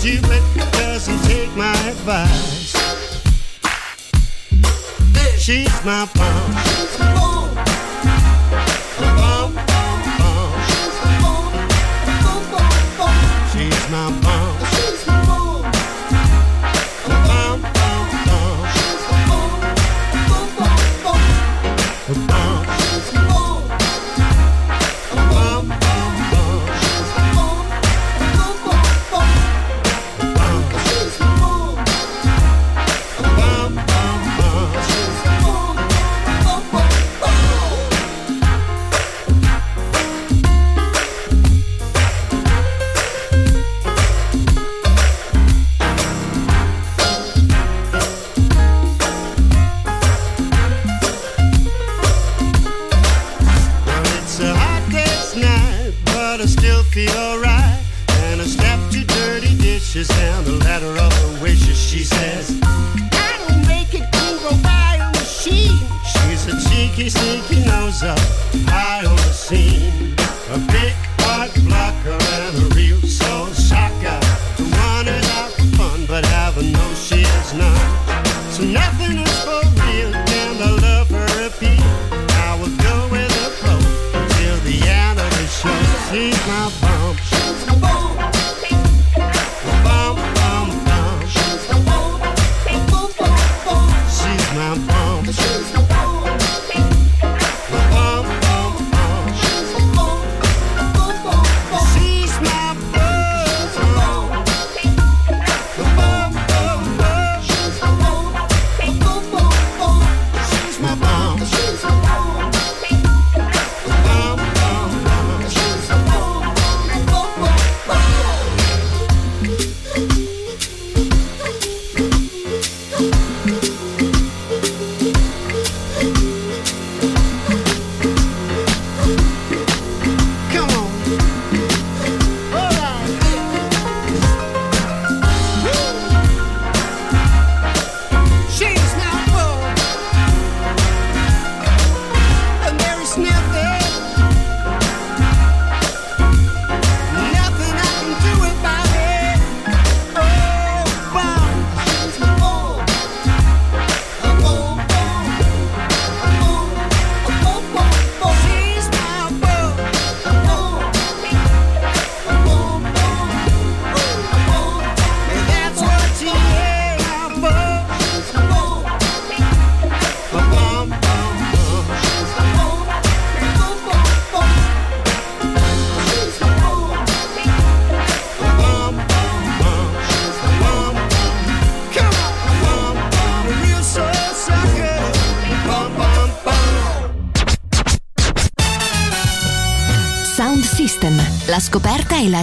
stupid doesn't take my advice. She's my mom.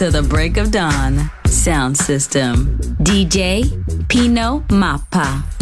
to the break of dawn. Sound system. DJ Pino Mappa.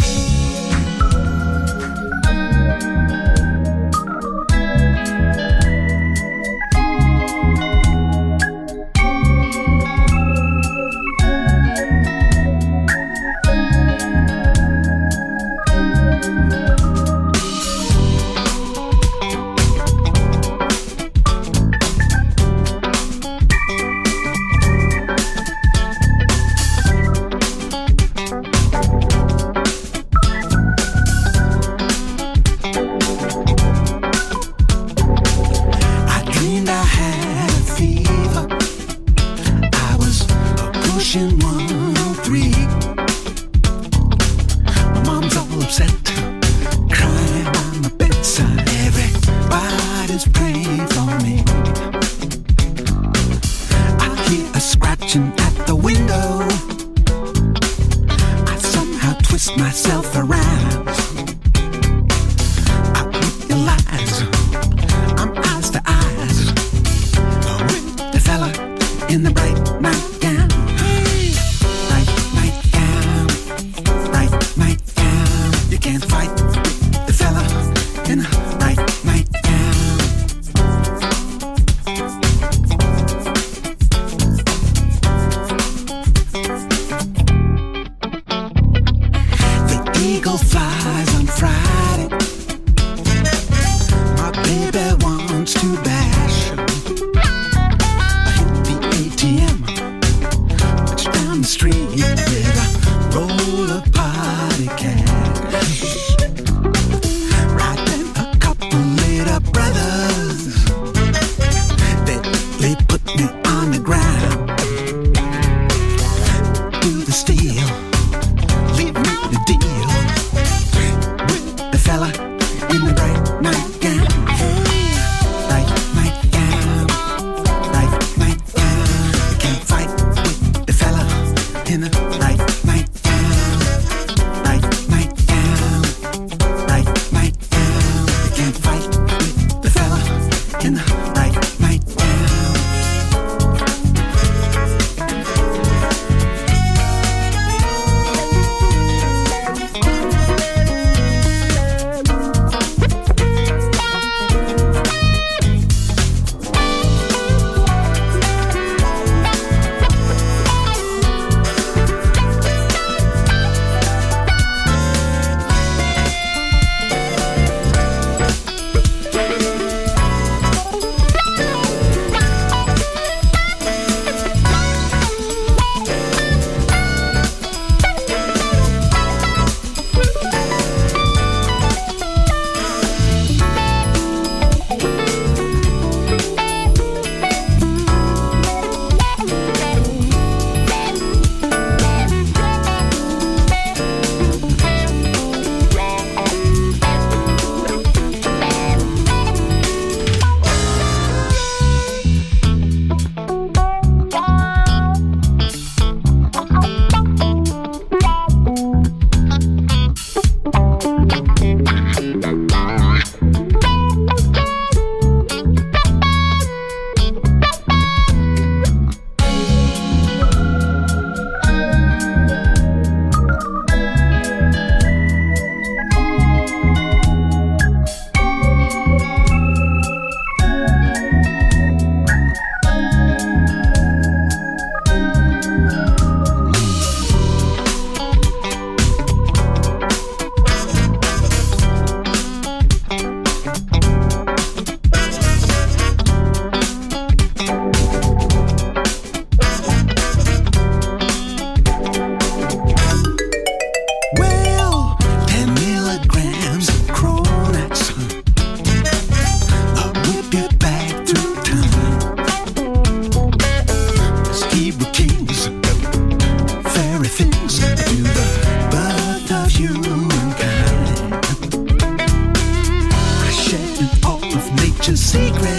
secret.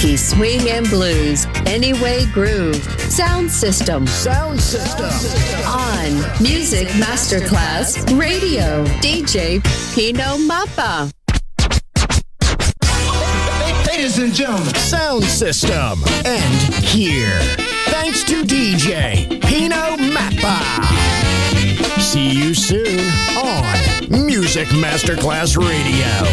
funky swing and blues, Anyway Groove, Sound System. Sound System. On Music Masterclass Radio, DJ Pino Mappa. Ladies and gentlemen, Sound System. And here, thanks to DJ Pino Mappa. See you soon on Music Masterclass Radio.